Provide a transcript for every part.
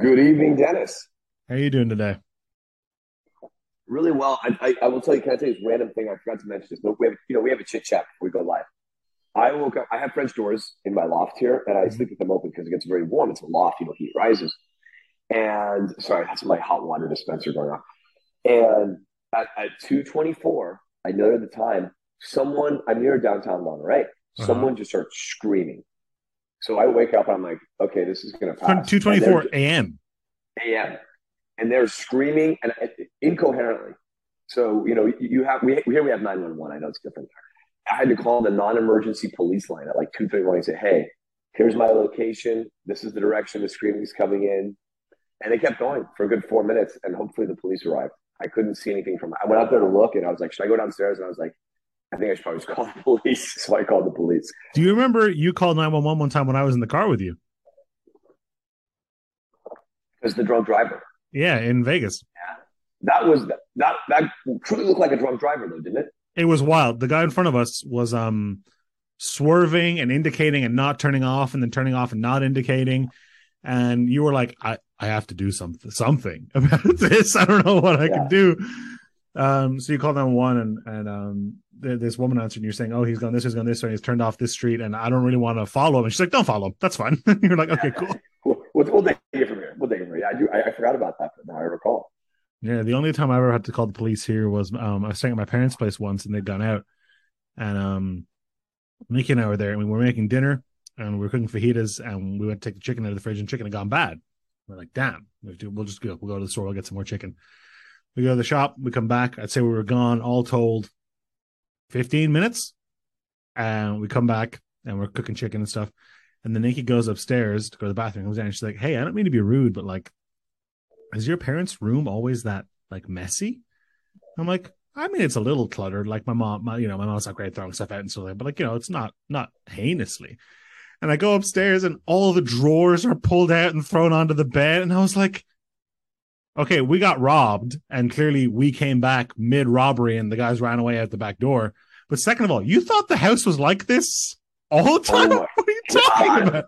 Good evening, Denis. How are you doing today? Really well. I, I, I will tell you. Can I tell you this random thing? I forgot to mention this. But we have, you know, we have a chit chat before we go live. I woke up. I have French doors in my loft here, and I Mm-hmm. sleep with them open because it gets very warm. It's a loft, you know, heat rises. And sorry, that's my hot water dispenser going on. And at, at two twenty four, I noted the time. Someone, I'm near downtown Monterey. Uh-huh. Someone just starts screaming. So I wake up. And I'm like, okay, this is gonna pass. Two twenty four a.m. a.m. and they're screaming and incoherently. So you know, you have we here we have nine one one. I know it's different. I had to call the non-emergency police line at like two thirty one and say, "Hey, here's my location. This is the direction the screaming's coming in." And they kept going for a good four minutes, and hopefully the police arrived. I couldn't see anything from. I went out there to look, and I was like, "Should I go downstairs?" And I was like, "I think I should probably just call the police." So I called the police. Do you remember you called nine one one one time when I was in the car with you? Because the drunk driver. Yeah, in Vegas. Yeah. That was that that truly looked like a drunk driver, though, didn't it? It was wild. The guy in front of us was um swerving and indicating and not turning off, and then turning off and not indicating. And you were like, "I I have to do something something about this. I don't know what I Yeah. can do." Um, so you called nine one and and um th- this woman answered and you're saying, "Oh, he's gone this, he's gone this way, and he's turned off this street, and I don't really want to follow him." And she's like, "Don't follow him. That's fine." you're like, "Okay, cool." We'll, we'll, we'll take it from here. We'll take it from here. I do. I, I forgot about that, but now I recall. Yeah, the only time I ever had to call the police here was um I was staying at my parents' place once and they'd gone out. And um Mickey and I were there and we were making dinner and we were cooking fajitas and we went to take the chicken out of the fridge and chicken had gone bad. We're like, damn, we we'll just go we'll go to the store, we'll get some more chicken. We go to the shop, we come back, I'd say we were gone all told 15 minutes. And we come back and we're cooking chicken and stuff. And then Nikki goes upstairs to go to the bathroom, comes down and she's like, Hey, I don't mean to be rude, but like is your parents' room always that like messy? I'm like, I mean, it's a little cluttered. Like my mom, my, you know, my mom's not great throwing stuff out and so like, but like, you know, it's not not heinously. And I go upstairs and all the drawers are pulled out and thrown onto the bed, and I was like, okay, we got robbed, and clearly we came back mid robbery, and the guys ran away out the back door. But second of all, you thought the house was like this all the time? my what are you talking God. about?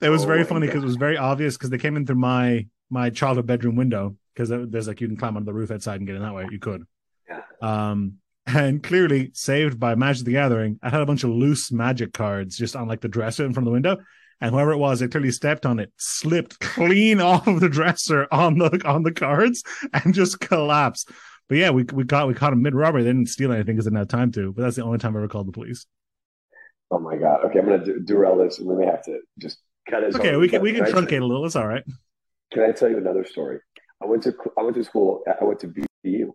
It was Oh very funny because it was very obvious because they came in through my my childhood bedroom window because there's like you can climb onto the roof outside and get in that way. You could. Yeah. Um, and clearly saved by Magic the Gathering, I had a bunch of loose magic cards just on like the dresser in front of the window. And whoever it was, they clearly stepped on it, slipped clean off of the dresser on the on the cards, and just collapsed. But yeah, we we got we caught him mid robbery. They didn't steal anything because they didn't have time to. But that's the only time I ever called the police. Oh my god. Okay, I'm gonna do, derail this, and we may have to just cut it. Okay, we can we can I- truncate a little. It's all right. Can I tell you another story? I went to I went to school. I went to BU,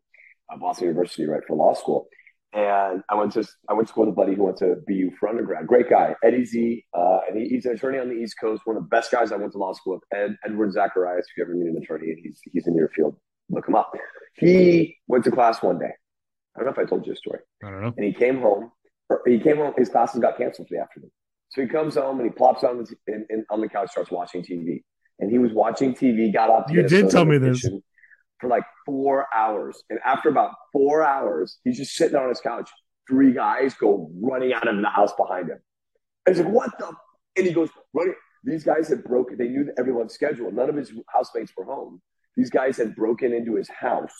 uh, Boston University, right for law school, and I went to I went to school with a buddy who went to BU for undergrad. Great guy, Eddie Z, uh, and he, he's an attorney on the East Coast. One of the best guys I went to law school with. Ed, Edward Zacharias. If you ever need an attorney, he's he's in your field. Look him up. He went to class one day. I don't know if I told you a story I don't know. and he came home. He came home. His classes got canceled for the afternoon, so he comes home and he plops on the in, in, on the couch, starts watching TV. And he was watching TV. Got up. You did tell me this. kitchen for like four hours. And after about four hours, he's just sitting on his couch. Three guys go running out of the house behind him. And he's like, "What the?" And he goes running. These guys had broken. They knew everyone's schedule. None of his housemates were home. These guys had broken into his house.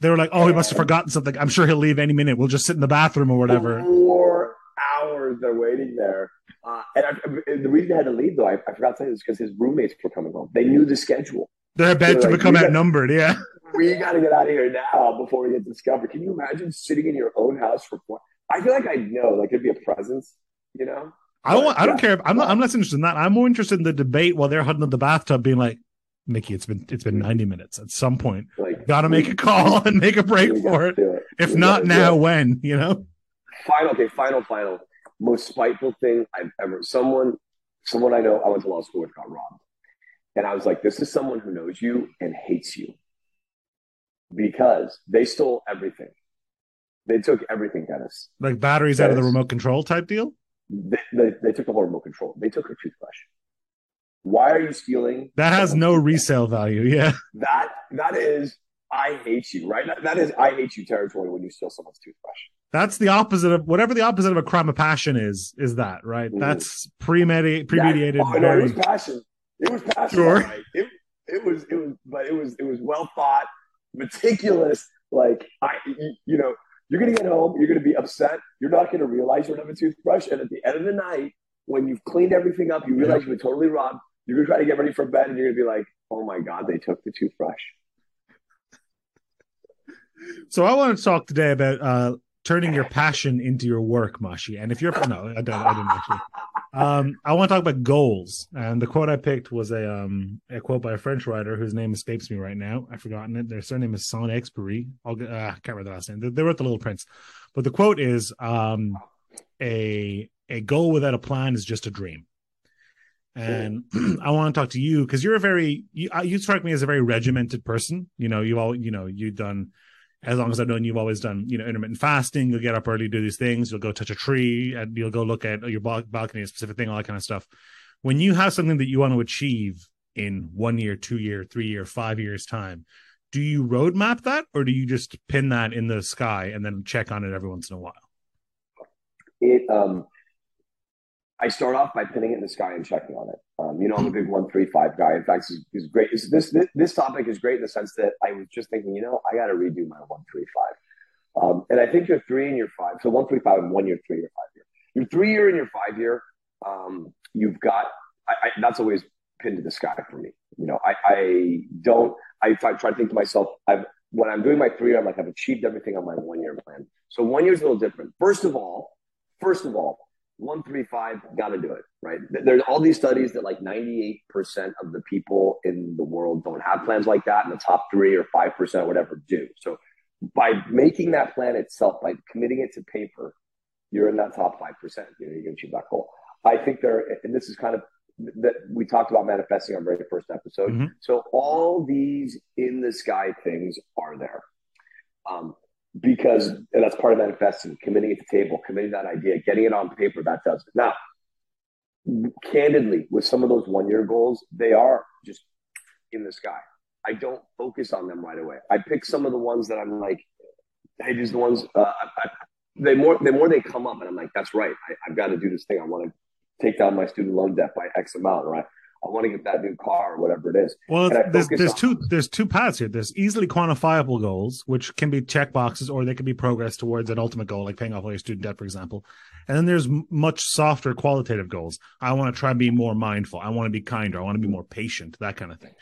They were like, "Oh, he must have forgotten something. I'm sure he'll leave any minute. We'll just sit in the bathroom or whatever." Four hours they're waiting there. Uh, and, I, the reason they had to leave, though, I, I forgot to tell you this because his roommates were coming home. They knew the schedule. They're about They're to like, become got- outnumbered. Yeah. We got to get out of here now before we get discovered. Can you imagine sitting in your own house for four? I feel like I know, like it'd be a presence, you know? I don't. want- I don't Yeah. care. I'm not. I'm less interested in that. I'm more interested in the debate while they're huddling in the bathtub, being like, "Mickey, it's been it's been 90 minutes. At some point, Like, got to make a call and make a break for it. it. If We not now, it. when? You know? final okay final final most spiteful thing i've ever someone someone i know i went to law school with got robbed and i was like this is someone who knows you and hates you because they stole everything they took everything denis Like batteries out of the remote control type deal. they, they, they took the whole remote control they took her toothbrush why are you stealing That has no resale value. Yeah. that that is i hate you right that, that is i hate you territory when you steal someone's toothbrush That's the opposite of whatever the opposite of a crime of passion is. Is that right? Mhm. That's premeditated. Premeditated. Yeah. Oh, no, very- passion. It was passion. Sure. right. It, it was it was but it was it was well thought, meticulous. Like I, you know, you're gonna get home, you're gonna be upset. You're not gonna realize you don't have a toothbrush, and at the end of the night, when you've cleaned everything up, you realize you've been totally robbed. You're gonna try to get ready for bed, and you're gonna be like, "Oh my god, they took the toothbrush." So I want to talk today about uh, turning your passion into your work, Mashi. And if you're no, I, don't, I didn't actually. Um, I want to talk about goals. And the quote I picked was a um a quote by a French writer whose name escapes me right now. I've forgotten it. Their surname is Saint Exupéry. I'll uh, can't remember the last name. They, they wrote The Little Prince, but the quote is um a a goal without a plan is just a dream. And I want to talk to you because you're a very you, uh, you strike me as a very regimented person. You know, you all you know you've done as long as I've known you've always done, you know, intermittent fasting. You'll get up early, do these things. You'll go touch a tree, and you'll go look at your balcony, a specific thing, all that kind of stuff. When you have something that you want to achieve in one year, two year, three year, five years time, do you roadmap that, or do you just pin that in the sky and then check on it every once in a while? It um, I start off by pinning it in the sky and checking on it. Um, you know, I'm a big one three five guy. In fact, is great. This, this this topic is great in the sense that I was just thinking, you know, I got to redo my one three five. Um, and I think your three and your five, so one three five and one year, three year, five year. Your three year and your five year, um, you've got. I, I, that's always pinned to the sky for me. You know, I, I don't. I try, try to think to myself. I've when I'm doing my three year, I'm like I've achieved everything on my one year plan. So one year is a little different. First of all, first of all, one three five got to do it right? There's all these studies that like 98% of the people in the world don't have plans like that and the top three or five percent whatever do. So by making that plan itself by committing it to paper you're in that top five percent you know you can achieve that goal. I think there and this is kind of that we talked about manifesting our very first episode. Mm-hmm. so all these in the sky things are there. Um, because that's part of manifesting, committing it to table, committing that idea, getting it on paper. That does it. Now, candidly, with some of those one year goals, they are just in the sky. I don't focus on them right away. I pick some of the ones that I'm like, hey, these the ones. Uh, I, I, more, the more they come up, and I'm like, that's right. I, I've got to do this thing. I want to take down my student loan debt by X amount, right? I want to get that new car or whatever it is. Well, there's, there's two there's two paths here. There's easily quantifiable goals, which can be check boxes, or they can be progress towards an ultimate goal, like paying off all your student debt, for example. And then there's much softer qualitative goals. I want to try and be more mindful. I want to be kinder. I want to be more patient. That kind of thing.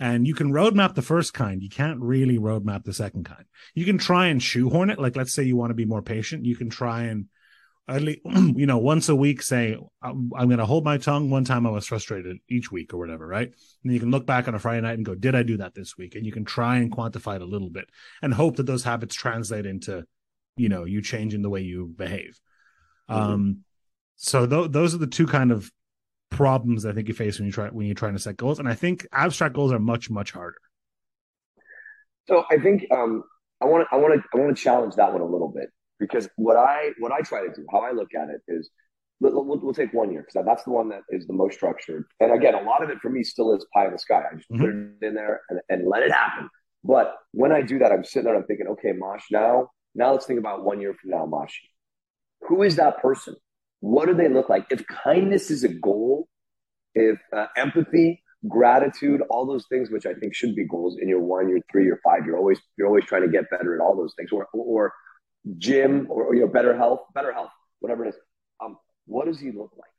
And you can roadmap the first kind. You can't really roadmap the second kind. You can try and shoehorn it. Like, let's say you want to be more patient. You can try and at least, you know, once a week, say, I'm, I'm going to hold my tongue. One time I was frustrated each week or whatever, right? And you can look back on a Friday night and go, did I do that this week? And you can try and quantify it a little bit and hope that those habits translate into, you know, you changing the way you behave. Mm-hmm. Um, so th- those are the two kind of problems I think you face when you try when you're trying to set goals. And I think abstract goals are much much harder. So I think um, I want to I want to I want to challenge that one a little bit because what I what I try to do, how I look at it is, we'll, we'll take one year because that's the one that is the most structured. And again, a lot of it for me still is pie in the sky. I just mm-hmm. put it in there and, and let it happen. But when I do that, I'm sitting there and I'm thinking, okay, Mosh, now now let's think about one year from now, Mosh. Who is that person? What do they look like? If kindness is a goal, if uh, empathy, gratitude, all those things, which I think should be goals in your one, your three, your five, you're always you're always trying to get better at all those things, or or gym or, you know better health, better health, whatever it is. Um, what does he look like?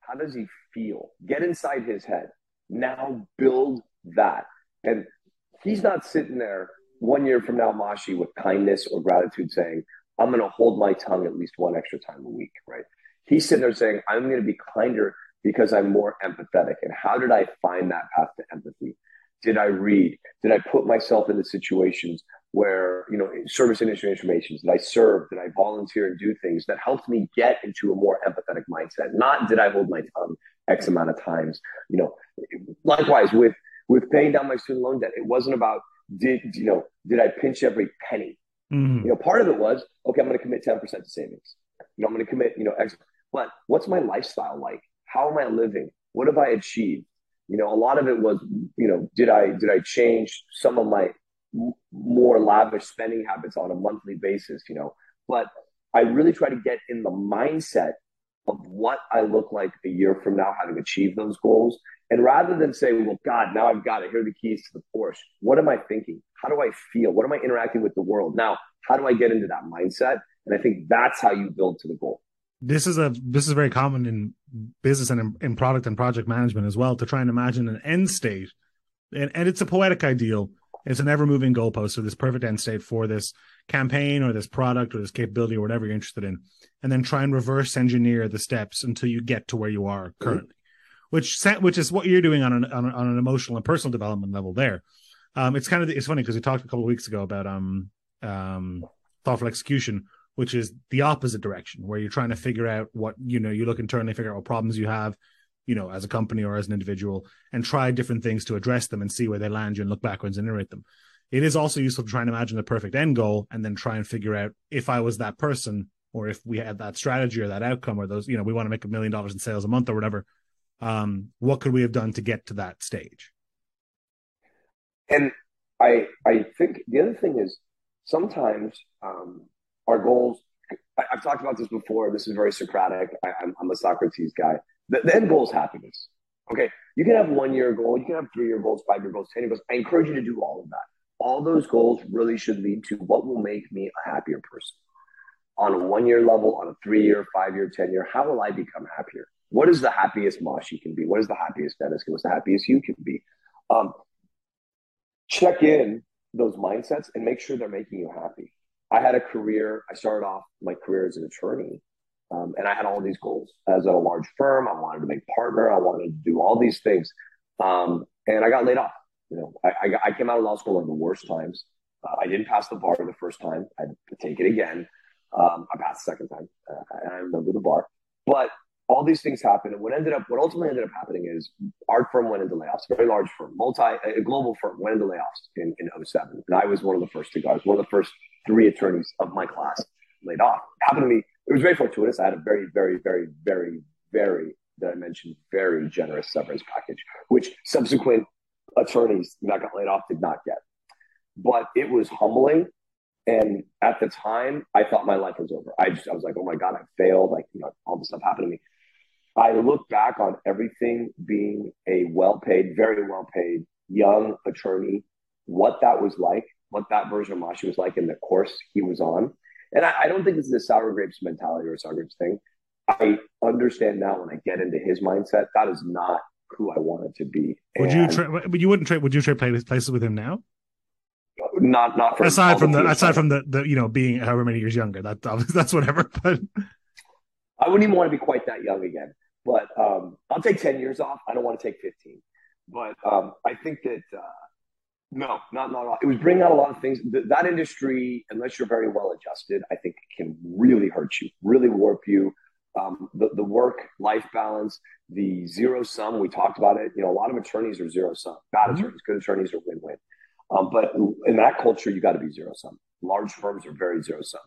How does he feel? Get inside his head. Now build that. And he's not sitting there one year from now, Mashi, with kindness or gratitude saying, I'm going to hold my tongue at least one extra time a week, right? He's sitting there saying, I'm going to be kinder because I'm more empathetic. And how did I find that path to empathy? Did I read? Did I put myself into situations where you know service industry information did i serve did i volunteer and do things that helped me get into a more empathetic mindset? Not did i hold my tongue x amount of times you know. Likewise with with paying down my student loan debt it wasn't about did you know did i pinch every penny? Mm-hmm. you know part of it was okay i'm going to commit 10% to savings. You know i'm going to commit you know x. But what's my lifestyle like? How am i living? What have i achieved? You know a lot of it was you know did i did i change some of my more lavish spending habits on a monthly basis, you know. But I really try to get in the mindset of what I look like a year from now, having achieved those goals. And rather than say, well, God, now I've got it. Here are the keys to the Porsche. What am I thinking? How do I feel? What am I interacting with the world? Now, how do I get into that mindset? And I think that's how you build to the goal. This is a this is very common in business and in, in product and project management as well to try and imagine an end state. And, and it's a poetic ideal. It's an ever moving goalpost. So this perfect end state for this campaign or this product or this capability or whatever you're interested in. And then try and reverse engineer the steps until you get to where you are currently, mm-hmm. which which is what you're doing on an on, on an emotional and personal development level there. Um, it's kind of it's funny because we talked a couple of weeks ago about um um thoughtful execution, which is the opposite direction, where you're trying to figure out what you know. You look internally, figure out what problems you have, you know, as a company or as an individual, and try different things to address them and see where they land you, and look backwards and iterate them. It is also useful to try and imagine the perfect end goal, and then try and figure out if I was that person, or if we had that strategy or that outcome, or those, you know, we want to make a million dollars in sales a month or whatever. Um, what could we have done to get to that stage? And I I think the other thing is sometimes um, our goals. I, have talked about this before. This is very Socratic. I, am a Socrates guy. The, the, end goal is happiness. Okay, you can have one year goal, you can have three year goals, five year goals, ten year goals. I encourage you to do all of that. All those goals really should lead to what will make me a happier person. On a one year level, on a three year, five year, ten year, how will I become happier? What is the happiest Mashi can be? What is the happiest Denis? What's the happiest you can be? Um, check in those mindsets and make sure they're making you happy. I had a career. I started off my career as an attorney, um, and I had all these goals. As a large firm, I wanted to make partner. I wanted to do all these things, um, and I got laid off. You know, I, I, I came out of law school in the worst times. Uh, I didn't pass the bar the first time. I had to take it again. Um, I passed the second time, uh, I remember the bar. But all these things happened. And what ended up, what ultimately ended up happening is our firm went into layoffs, very large firm, multi, a global firm went into layoffs in, in 07. And I was one of the first to go. I was one of the first three attorneys of my class laid off. It happened to me. It was very fortuitous. I had a very, very, very, very, very, that I mentioned, very generous severance package, which subsequent attorneys that got laid off did not get. But it was humbling and at the time, I thought my life was over. I just, I was like, oh my God, I failed. Like, you know, all this stuff happened to me. I look back on everything being a well paid, very well paid young attorney, what that was like, what that version of Mashi was like in the course he was on. And I, I don't think this is a sour grapes mentality or a sour grapes thing. I understand now when I get into his mindset, that is not who I wanted to be. Would and, you tra- you wouldn't trade would you trade places with him now? Not not aside from the aside from the, the you know being however many years younger. That that's whatever. But I wouldn't even want to be quite that young again. But um, I'll take 10 years off. I don't want to take 15. But um, I think that, uh, no, not, not all. It was bringing out a lot of things. Th- that industry, unless you're very well adjusted, I think can really hurt you, really warp you. Um, the, the work life balance, the zero sum, we talked about it. You know, a lot of attorneys are zero sum. Bad mm-hmm. attorneys, good attorneys are win win. Um, but in that culture, you got to be zero sum. Large firms are very zero sum.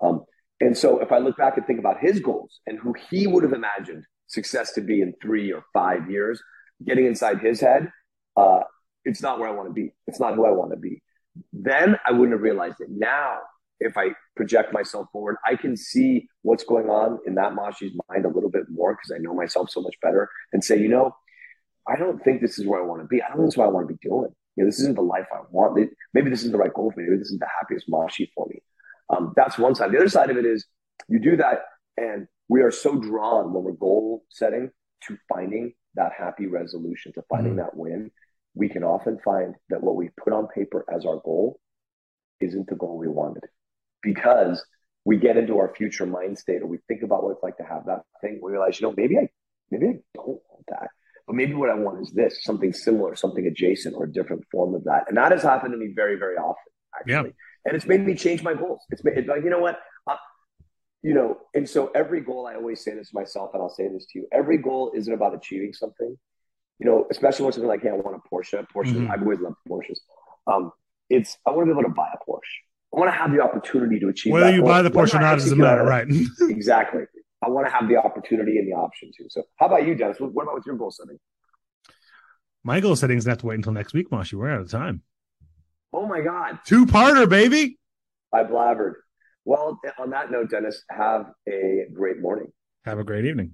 Um, and so if I look back and think about his goals and who he would have imagined success to be in three or five years, getting inside his head, uh, it's not where I want to be. It's not who I want to be. Then I wouldn't have realized it. Now, if I project myself forward, I can see what's going on in that Mashi's mind a little bit more because I know myself so much better and say, you know, I don't think this is where I want to be. I don't think this is what I want to be doing. You know, this isn't the life I want. Maybe this isn't the right goal for me. Maybe this isn't the happiest Mashi for me. Um, that's one side. The other side of it is you do that and we are so drawn when we're goal setting to finding that happy resolution, to finding mm-hmm. that win. We can often find that what we put on paper as our goal isn't the goal we wanted because we get into our future mind state or we think about what it's like to have that thing. We realize, you know, maybe I, maybe I don't want that, but maybe what I want is this, something similar, something adjacent or a different form of that. And that has happened to me very, very often, actually. Yeah. And it's made me change my goals. It's made, it's like, you know what? you know, and so every goal, I always say this to myself, and I'll say this to you: every goal isn't about achieving something. You know, especially when something like, "Hey, I want a Porsche." Porsche, mm-hmm. I've always loved Porsches. Um, it's I want to be able to buy a Porsche. I want to have the opportunity to achieve. Whether you buy the Porsche or not doesn't matter, right? exactly. I want to have the opportunity and the option to. So, how about you, Denis? What, what about with your goal setting? My goal setting is not to wait until next week, Moshi. We're out of time. Oh my god! Two parter, baby. I blabbered. Well, on that note, Denis, have a great morning. Have a great evening.